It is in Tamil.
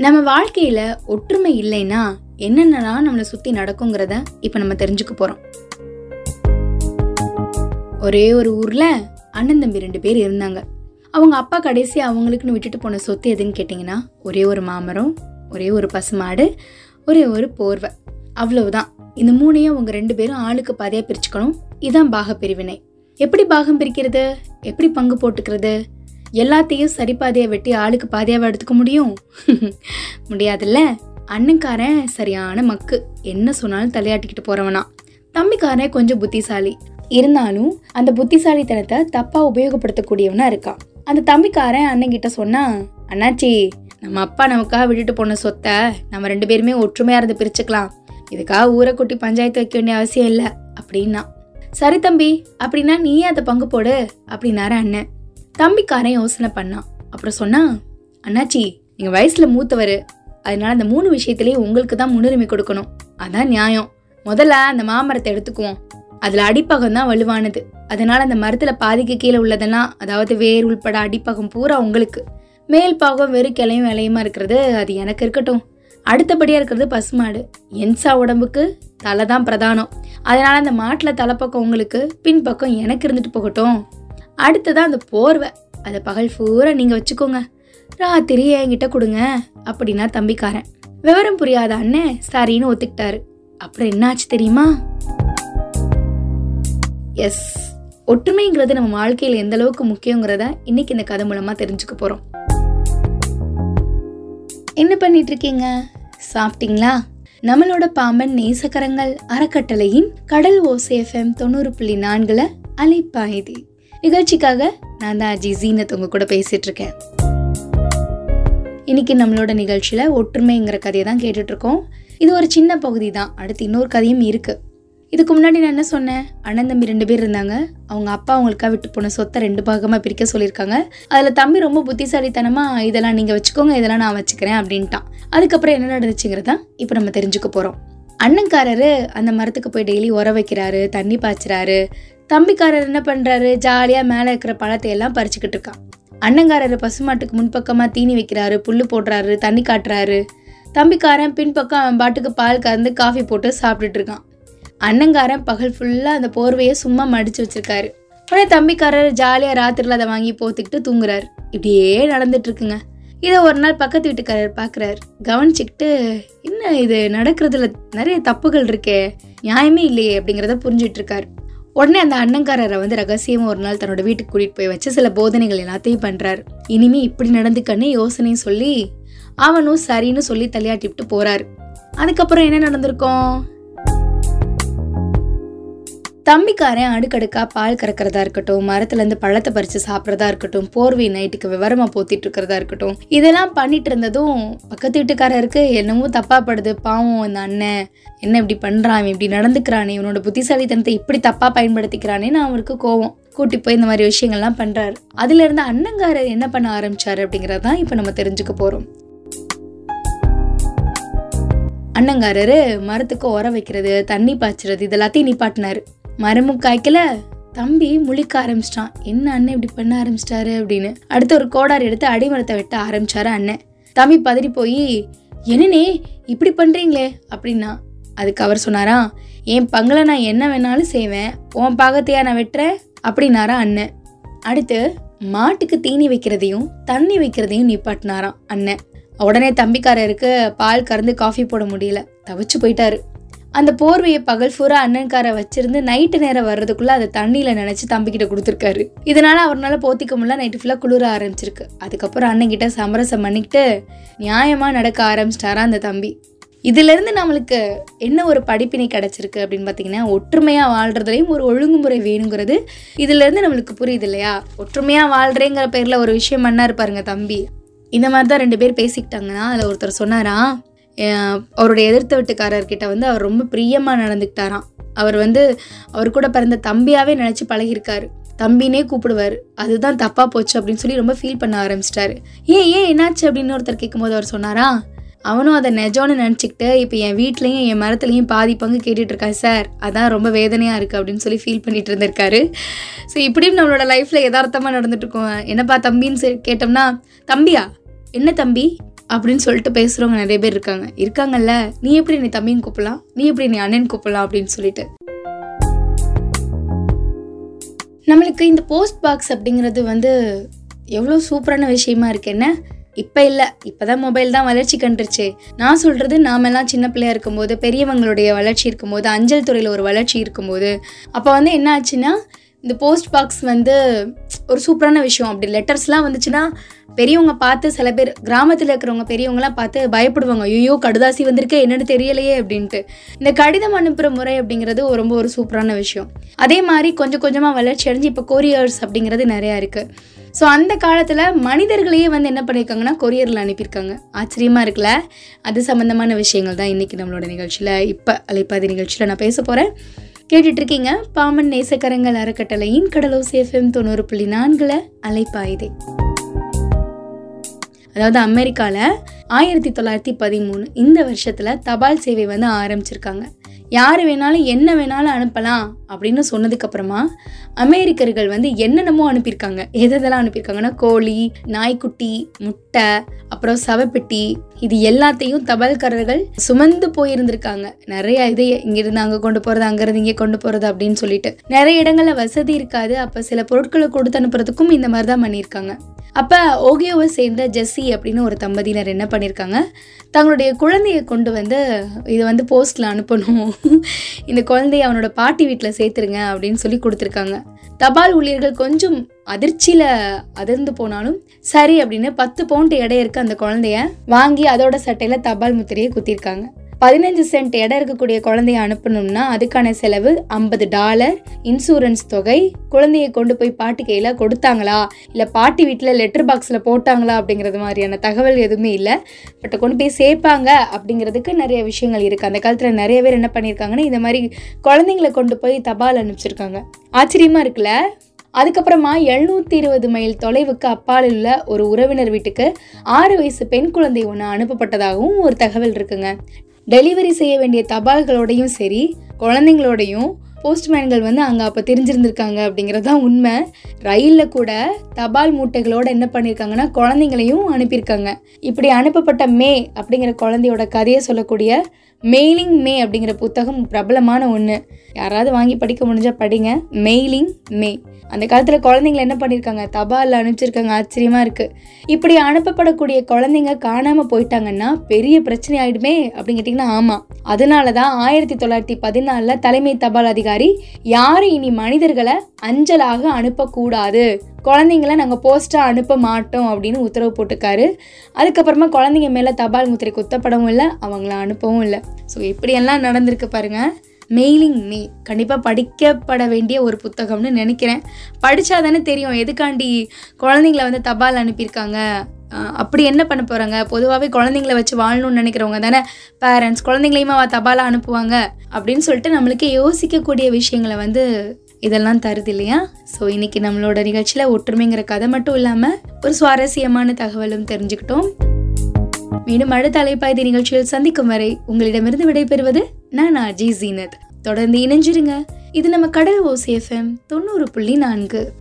நம்ம வாழ்க்கையில ஒற்றுமை இல்லைன்னா என்னென்னலாம் நம்மளை சுத்தி நடக்குங்கிறத இப்ப நம்ம தெரிஞ்சுக்க போறோம். ஒரே ஒரு ஊர்ல அண்ணன் தம்பி ரெண்டு பேர் இருந்தாங்க. அவங்க அப்பா கடைசி அவங்களுக்குன்னு விட்டுட்டு போன சொத்து எதுன்னு கேட்டிங்கன்னா ஒரே ஒரு மாமரம் ஒரே ஒரு பசுமாடு ஒரே ஒரு போர்வை. அவ்வளவுதான். இந்த மூணையும் அவங்க ரெண்டு பேரும் ஆளுக்கு பாதையாக பிரிச்சுக்கணும். இதுதான் பாக பிரிவினை எப்படி பாகம் பிரிக்கிறது? எப்படி பங்கு போட்டுக்கிறது? எல்லாத்தையும் சரி பாதையை வெட்டி ஆளுக்கு பாதையாக எடுத்துக்க முடியும்? முடியாதுல்ல? அண்ணன்காரன் சரியான மக்கு. என்ன சொன்னாலும் தலையாட்டிக்கிட்டு போகிறவனா தம்பிக்காரன் கொஞ்சம் புத்திசாலி. இருந்தாலும் அந்த புத்திசாலித்தனத்தை தப்பாக உபயோகப்படுத்தக்கூடியவனா இருக்கான். அந்த தம்பிக்காரன் அண்ணன் கிட்ட சொன்னா அண்ணாச்சி நம்ம அப்பா நமக்காக விட்டுட்டு போன சொத்தை நம்ம ரெண்டு பேருமே ஒற்றுமையாக இருந்து பிரிச்சுக்கலாம். இதுக்காக ஊரை கூட்டி பஞ்சாயத்து வைக்க வேண்டிய அவசியம் இல்லை. அப்படின்னா சரி தம்பி அப்படின்னா நீயே அதை பங்கு போடு அப்படின்னாரு அண்ணன். தம்பிக்காரன் யோசனை பண்ணான் அப்புறம் சொன்னா அண்ணாச்சி நீங்கள் வயசில் மூத்தவர். அதனால அந்த மூணு விஷயத்திலேயே உங்களுக்கு தான் முன்னுரிமை கொடுக்கணும். அதான் நியாயம். முதல்ல அந்த மாமரத்தை எடுத்துக்குவோம். அதில் அடிப்பகம் தான் வலுவானது. அதனால அந்த மரத்தில் பாதிக்கு கீழே உள்ளதெல்லாம் அதாவது வேர் உள்பட அடிப்பகம் பூரா உங்களுக்கு. மேல் பாகம் வெறும் கிளையும் விலையுமா இருக்கிறது அது எனக்கு இருக்கட்டும். அடுத்தபடியாக இருக்கிறது பசுமாடு என்சா உடம்புக்கு தலை தான் பிரதானம். அதனால அந்த மாட்டில் தலைப்பக்கம் உங்களுக்கு பின்பக்கம் எனக்கு இருந்துட்டு போகட்டும். அடுத்ததான் அந்த போர்வை. அதை பகல் பூரா நீங்கள் வச்சுக்கோங்க. ராத்திரி என்கிட்ட கொடுங்க அப்படின்னா தம்பிக்காரன். விவரம் புரியாத அண்ணன் சரின்னு ஒத்துக்கிட்டாரு. அப்புறம் என்னாச்சு தெரியுமா? எஸ் ஒற்றுமைங்கிறது நம்ம வாழ்க்கையில் எந்த அளவுக்கு முக்கியங்கிறத இன்னைக்கு இந்த கதை மூலமா தெரிஞ்சுக்க போறோம். என்ன பண்ணிட்டு இருக்கீங்க? சாப்பிட்டீங்களா? நம்மளோட பாம்பன் நேசக்கரங்கள் அறக்கட்டளையின் கடல் ஓசை எஃப்எம் தொண்ணூறு புள்ளி நான்குல அலைப்பாயுதே. நிகழ்ச்சிக்காக நான் தான் அஜி ஜீனத் உங்க கூட பேசிட்டு இருக்கேன். இன்னைக்கு நம்மளோட நிகழ்ச்சியில ஒற்றுமைங்கிற கதையை தான் கேட்டுட்டு இருக்கோம். இது ஒரு சின்ன பகுதி தான். அடுத்து இன்னொரு கதையும் இருக்கு. இதுக்கு முன்னாடி நான் என்ன சொன்னேன்? அண்ணன் தம்பி ரெண்டு பேர் இருந்தாங்க. அவங்க அப்பா அவங்களுக்காக விட்டு போன சொத்தை ரெண்டு பாகமாக பிரிக்க சொல்லியிருக்காங்க. அதில் தம்பி ரொம்ப புத்திசாலித்தனமாக இதெல்லாம் நீங்கள் வச்சுக்கோங்க இதெல்லாம் நான் வச்சுக்கிறேன் அப்படின்ட்டான். அதுக்கப்புறம் என்ன நடந்துச்சுங்கிறதா இப்போ நம்ம தெரிஞ்சுக்க போகிறோம் அண்ணன்காரரு அந்த மரத்துக்கு போய் டெய்லி உர வைக்கிறாரு தண்ணி பாய்ச்சிறாரு. தம்பிக்காரர் என்ன பண்ணுறாரு ஜாலியாக மேலே இருக்கிற பழத்தை எல்லாம் பறிச்சுக்கிட்டு இருக்கான். அண்ணங்காரர் பசுமாட்டுக்கு முன்பக்கமாக தீனி வைக்கிறாரு புல்லு போடுறாரு தண்ணி காட்டுறாரு. தம்பிக்காரன் பின்பக்கம் அவன் பாட்டுக்கு பால் கறந்து காஃபி போட்டு சாப்பிட்டுட்டு இருக்கான். அண்ணங்காரன் பகல் ஃபுல்லாக அந்த போர்வையை சும்மா மடித்து வச்சிருக்காரு. உடனே தம்பிக்காரர் ஜாலியாக ராத்திரியில் அதை வாங்கி போத்துக்கிட்டு தூங்குறாரு. இப்படியே நடந்துட்டுருக்குங்க இதை ஒரு நாள் பக்கத்து வீட்டுக்காரர் பார்க்குறாரு கவனிச்சுக்கிட்டு என்ன இது? நடக்கிறதுல நிறைய தப்புகள் இருக்கே. நியாயமே இல்லையே அப்படிங்கிறத புரிஞ்சுட்டு உடனே அந்த அண்ணங்காரரை வந்து ரகசியமும் ஒரு நாள் தன்னோட வீட்டுக்கு கூட்டிகிட்டு போய் வச்சு சில போதனைகள் எல்லாத்தையும் பண்ணுறாரு இனிமே இப்படி நடந்துக்கன்னு யோசனையும் சொல்லி அவனும் சரின்னு சொல்லி தலையாட்டி விட்டு போகிறார் அதுக்கப்புறம் என்ன நடந்திருக்கோம்? தம்பிக்காரன் அடுக்கடுக்கா பால் கறக்கிறதா இருக்கட்டும் மரத்துலேருந்து பழத்தை பறித்து சாப்பிட்றதா இருக்கட்டும் போர்வை நைட்டுக்கு விவரமாக போத்திட்டு இருக்கிறதா இருக்கட்டும் இதெல்லாம் பண்ணிட்டு இருந்ததும் பக்கத்து வீட்டுக்காரருக்கு என்னமோ தப்பா படுது பாவம் இந்த அண்ணன். என்ன இப்படி பண்ணுறான் இப்படி நடந்துக்கிறானே. இவனோட புத்திசாலித்தனத்தை இப்படி தப்பாக பயன்படுத்திக்கிறானேன்னு அவருக்கு கோவம். கூட்டி போய் இந்த மாதிரி விஷயங்கள்லாம் பண்ணுறாரு அதுலேருந்து அண்ணங்காரர் என்ன பண்ண ஆரம்பித்தாரு அப்படிங்கிறது தான் இப்போ நம்ம தெரிஞ்சுக்க போகிறோம் அண்ணங்காரரு மரத்துக்கு உர வைக்கிறது தண்ணி பாய்ச்சுறது இது எல்லாத்தையும் நிப்பாட்டினாரு. மரமும் காய்க்கல தம்பி முழிக்க ஆரம்பிச்சிட்டான். என்ன அண்ணன் இப்படி பண்ண ஆரம்பிச்சிட்டாரு? அப்படின்னு. அடுத்து ஒரு கோடாரி எடுத்து அடிமரத்தை வெட்ட ஆரம்பிச்சாரு அண்ணன். தம்பி பதறி போய் என்னனே இப்படி பண்றீங்களே? அப்படின்னா அதுக்கு அவர் சொன்னாரா என் பங்களை நான் என்ன வேணாலும் செய்வேன். உன் பாகத்தையா நான் வெட்டுறேன் அப்படின்னாரா அண்ணன். அடுத்து மாட்டுக்கு தீனி வைக்கிறதையும் தண்ணி வைக்கிறதையும் நிப்பாட்டினாராம் அண்ணன். உடனே தம்பிக்காரருக்கு பால் கறந்து காஃபி போட முடியல. தவிச்சு போயிட்டாரு. அந்த போர்வையை பகல் ஃபூரா அண்ணன்கார வச்சிருந்து நைட்டு நேரம் வர்றதுக்குள்ள அதை தண்ணியில நினைச்சு தம்பிக்கிட்ட கொடுத்துருக்காரு. இதனால அவரால் போத்திக்க முடியல நைட்டு ஃபுல்லா குளிர ஆரம்பிச்சிருக்கு. அதுக்கப்புறம் அண்ணன் கிட்ட சமரசம் பண்ணிக்கிட்டு நியாயமா நடக்க ஆரம்பிச்சிட்டாரா அந்த தம்பி. இதுல இருந்து நம்மளுக்கு என்ன ஒரு படிப்பினை கிடைச்சிருக்கு அப்படின்னு பார்த்தீங்கன்னா ஒற்றுமையா வாழ்றதுலையும் ஒரு ஒழுங்குமுறை வேணுங்கிறது இதுல இருந்து நம்மளுக்கு புரியுது இல்லையா? ஒற்றுமையா வாழ்றேங்கிற பேர்ல ஒரு விஷயம் பண்ணாரு பாருங்க தம்பி. இந்த மாதிரி தான் ரெண்டு பேர் பேசிக்கிட்டாங்கன்னா அதில் ஒருத்தர் சொன்னாரா அவருடைய எதிர்த்த வீட்டுக்காரர்கிட்ட வந்து அவர் ரொம்ப பிரியமாக நடந்துக்கிட்டாராம். அவர் வந்து அவர் கூட பிறந்த தம்பியாகவே நினச்சி பழகியிருக்காரு. தம்பினே கூப்பிடுவார். அதுதான் தப்பாக போச்சு அப்படின்னு சொல்லி ரொம்ப ஃபீல் பண்ண ஆரம்பிச்சிட்டாரு. ஏன் ஏன் என்னாச்சு? அப்படின்னு ஒருத்தர் கேட்கும்போது அவர் சொன்னாரா? அவனும் அதை நெஜம்னு நினச்சிக்கிட்டு இப்போ என் வீட்லேயும் என் மரத்துலையும் பாதி பங்கு கேட்டுட்ருக்கான் சார். அதான் ரொம்ப வேதனையாக இருக்குது அப்படின்னு சொல்லி ஃபீல் பண்ணிட்டு இருந்திருக்காரு. ஸோ இப்படியும் நம்மளோட லைஃப்பில் யதார்த்தமாக நடந்துட்டு இருக்கோம். என்னப்பா தம்பின்னு சொல்லி கேட்டோம்னா தம்பியா? என்ன தம்பி? அப்படின்னு சொல்லிட்டு பேசுகிறவங்க நிறைய பேர் இருக்காங்க. இருக்காங்கல்ல? நீ எப்படி நீ தம்பின்னு கூப்பிடலாம்? நீ எப்படி நீ அண்ணன் கூப்பிடலாம் அப்படின்னு சொல்லிட்டு. நம்மளுக்கு இந்த போஸ்ட் பாக்ஸ் அப்படிங்கிறது வந்து எவ்வளோ சூப்பரான விஷயமா இருக்கு என்ன? இப்போ இல்லை. இப்போ தான் மொபைல் தான் வளர்ச்சி கண்டுருச்சு. நான் சொல்கிறது நாமெல்லாம் சின்ன பிள்ளையா இருக்கும்போது பெரியவங்களுடைய வளர்ச்சி இருக்கும்போது அஞ்சல் துறையில் ஒரு வளர்ச்சி இருக்கும்போது அப்போ வந்து என்ன ஆச்சுன்னா இந்த போஸ்ட் பாக்ஸ் வந்து ஒரு சூப்பரான விஷயம் அப்படி. லெட்டர்ஸ்லாம் வந்துச்சுன்னா பெரியவங்க பார்த்து சில பேர் கிராமத்தில் இருக்கிறவங்க பெரியவங்களாம் பார்த்து பயப்படுவாங்க. ஐயோ கடுதாசி வந்திருக்கே என்னென்னு தெரியலையே அப்படின்ட்டு. இந்த கடிதம் அனுப்புகிற முறை அப்படிங்கிறது ரொம்ப ஒரு சூப்பரான விஷயம். அதே மாதிரி கொஞ்சம் கொஞ்சமாக வளர்ச்சி அடைஞ்சு இப்போ கொரியர்ஸ் அப்படிங்கிறது நிறையா இருக்குது ஸோ அந்த காலத்தில் மனிதர்களையே வந்து என்ன பண்ணியிருக்காங்கன்னா கொரியரில் அனுப்பியிருக்காங்க. ஆச்சரியமாக இருக்குல்ல? அது சம்மந்தமான விஷயங்கள் தான் இன்றைக்கி நம்மளோட நிகழ்ச்சியில் இப்போ அலைப்பாதி நிகழ்ச்சியில் நான் பேச போகிறேன் கேட்டுட்டு இருக்கீங்க பாமன் நேசக்கரங்கள் அறக்கட்டளையின் கடலோ சேஃபம் தொண்ணூறு புள்ளி நான்குல அலைப்பாயுதே. அதாவது அமெரிக்காவில் ஆயிரத்தி தொள்ளாயிரத்தி பதிமூணு இந்த வருஷத்தில் தபால் சேவை வந்து ஆரம்பிச்சிருக்காங்க. யார் வேணாலும் என்ன வேணாலும் அனுப்பலாம் அப்படின்னு சொன்னதுக்கப்புறமா அமெரிக்கர்கள் வந்து என்னென்னமோ அனுப்பியிருக்காங்க. எதெல்லாம் அனுப்பியிருக்காங்கன்னா கோழி நாய்க்குட்டி முட்டை அப்புறம் சவப்பெட்டி இது எல்லாத்தையும் தபால்காரர்கள் சுமந்து போயிருந்திருக்காங்க. நிறைய இது இங்கிருந்து அங்கே கொண்டு போகிறது அங்கேருந்து இங்கே கொண்டு போகிறது அப்படின்னு சொல்லிட்டு. நிறைய இடங்களில் வசதி இருக்காது. அப்போ சில பொருட்களை கொடுத்து அனுப்புறதுக்கும் இந்த மாதிரி தான் பண்ணியிருக்காங்க. அப்போ ஓகியோவை சேர்ந்த ஜெஸ்ஸி அப்படின்னு ஒரு தம்பதியினர் என்ன பண்ணியிருக்காங்க? தங்களுடைய குழந்தையை கொண்டு வந்து இதை வந்து போஸ்ட்டில் அனுப்பணும். இந்த குழந்தைய அவனோட பாட்டி வீட்டில் சேர்த்துருங்க அப்படின்னு சொல்லி கொடுத்துருக்காங்க. தபால் ஊழியர்கள் கொஞ்சம் அதிர்ச்சியில் அதிர்ந்து போனாலும் சரி அப்படின்னு பத்து பவுண்ட் எடை இருக்க அந்த குழந்தைய வாங்கி அதோட சட்டையில் தபால் முத்திரையை குத்திருக்காங்க. பதினஞ்சு சென்ட் இடம் இருக்கக்கூடிய குழந்தைய அனுப்பணும்னா அதுக்கான செலவு ஐம்பது டாலர். இன்சூரன்ஸ் தொகை குழந்தைய கொண்டு போய் பாட்டி கையில் கொடுத்தாங்களா? இல்லை பாட்டி வீட்டில் லெட்டர் பாக்ஸில் போட்டாங்களா அப்படிங்கிறது மாதிரியான தகவல் எதுவுமே இல்லை. பட் கொண்டு போய் சேர்ப்பாங்க அப்படிங்கிறதுக்கு நிறைய விஷயங்கள் இருக்குது அந்த காலத்தில் நிறைய பேர் என்ன பண்ணியிருக்காங்கன்னா இந்த மாதிரி குழந்தைங்களை கொண்டு போய் தபால் அனுப்பிச்சிருக்காங்க. ஆச்சரியமாக இருக்குல்ல? அதுக்கப்புறமா எழுநூத்தி இருபது மைல் தொலைவுக்கு அப்பால் உள்ள ஒரு உறவினர் வீட்டுக்கு ஆறு வயசு பெண் குழந்தை ஒன்று அனுப்பப்பட்டதாகவும் ஒரு தகவல் இருக்குங்க. டெலிவரி செய்ய வேண்டிய தபால்களோடையும் சரி குழந்தைங்களோடையும் போஸ்ட்மேன்கள் வந்து அங்கே அப்போ தெரிஞ்சிருந்திருக்காங்க அப்படிங்கிறது தான் உண்மை. ரயிலில் கூட தபால் மூட்டைகளோட என்ன பண்ணியிருக்காங்கன்னா குழந்தைங்களையும் அனுப்பியிருக்காங்க. இப்படி அனுப்பப்பட்ட மே அப்படிங்கிற குழந்தையோட கதையை சொல்லக்கூடிய மெயிலிங் மே அப்படிங்கிற புத்தகம் பிரபலமான ஒன்று யாராவது வாங்கி படிக்க முடிஞ்சால் படிங்க. மெயிலிங் மே அந்த காலத்தில் குழந்தைங்கள என்ன பண்ணியிருக்காங்க தபாலில் அனுப்பிச்சிருக்காங்க. ஆச்சரியமாக இருக்குது இப்படி அனுப்பப்படக்கூடிய குழந்தைங்க காணாமல் போயிட்டாங்கன்னா பெரிய பிரச்சனை ஆகிடுமே அப்படின்னு கேட்டிங்கன்னா ஆமாம் அதனால தான் ஆயிரத்தி தொள்ளாயிரத்தி பதினாலில் தலைமை தபால் அதிகாரி யாரும் இனி மனிதர்களை அஞ்சலாக அனுப்பக்கூடாது. குழந்தைங்கள நாங்கள் போஸ்ட்டாக அனுப்ப மாட்டோம் அப்படின்னு உத்தரவு போட்டுக்காரு. அதுக்கப்புறமா குழந்தைங்க மேலே தபால் முத்திரை குத்தப்படவும் இல்லை அவங்கள அனுப்பவும் இல்லை. ஸோ இப்படியெல்லாம் நடந்திருக்கு பாருங்கள் மெயிலிங் மீ கண்டிப்பாக படிக்கப்பட வேண்டிய ஒரு புத்தகம்னு நினைக்கிறேன். படித்தா தானே தெரியும் எதுக்காண்டி குழந்தைங்கள வந்து தபால் அனுப்பியிருக்காங்க? அப்படி என்ன பண்ண போகிறாங்க பொதுவாகவே குழந்தைங்கள வச்சு வாழணும்னு நினைக்கிறவங்க தானே. பேரண்ட்ஸ் குழந்தைங்களையுமா தபாலாக அனுப்புவாங்க? அப்படின்னு சொல்லிட்டு நம்மளுக்கு யோசிக்கக்கூடிய விஷயங்களை வந்து இதெல்லாம் தருது இல்லையா? ஸோ இன்னைக்கு நம்மளோட நிகழ்ச்சியில் ஒற்றுமைங்கிற கதை மட்டும் இல்லாமல் ஒரு சுவாரஸ்யமான தகவலும் தெரிஞ்சுக்கிட்டோம். மீண்டும் அடுத்த அலைப்பாய்தி நிகழ்ச்சியில் சந்திக்கும் வரை உங்களிடமிருந்து விடைபெறுவது நான் அஜய் ஜீனத். தொடர்ந்து இணைஞ்சிருங்க. இது நம்ம கடல் ஓசிஎஃப்எம் தொண்ணூறு புள்ளி நான்கு.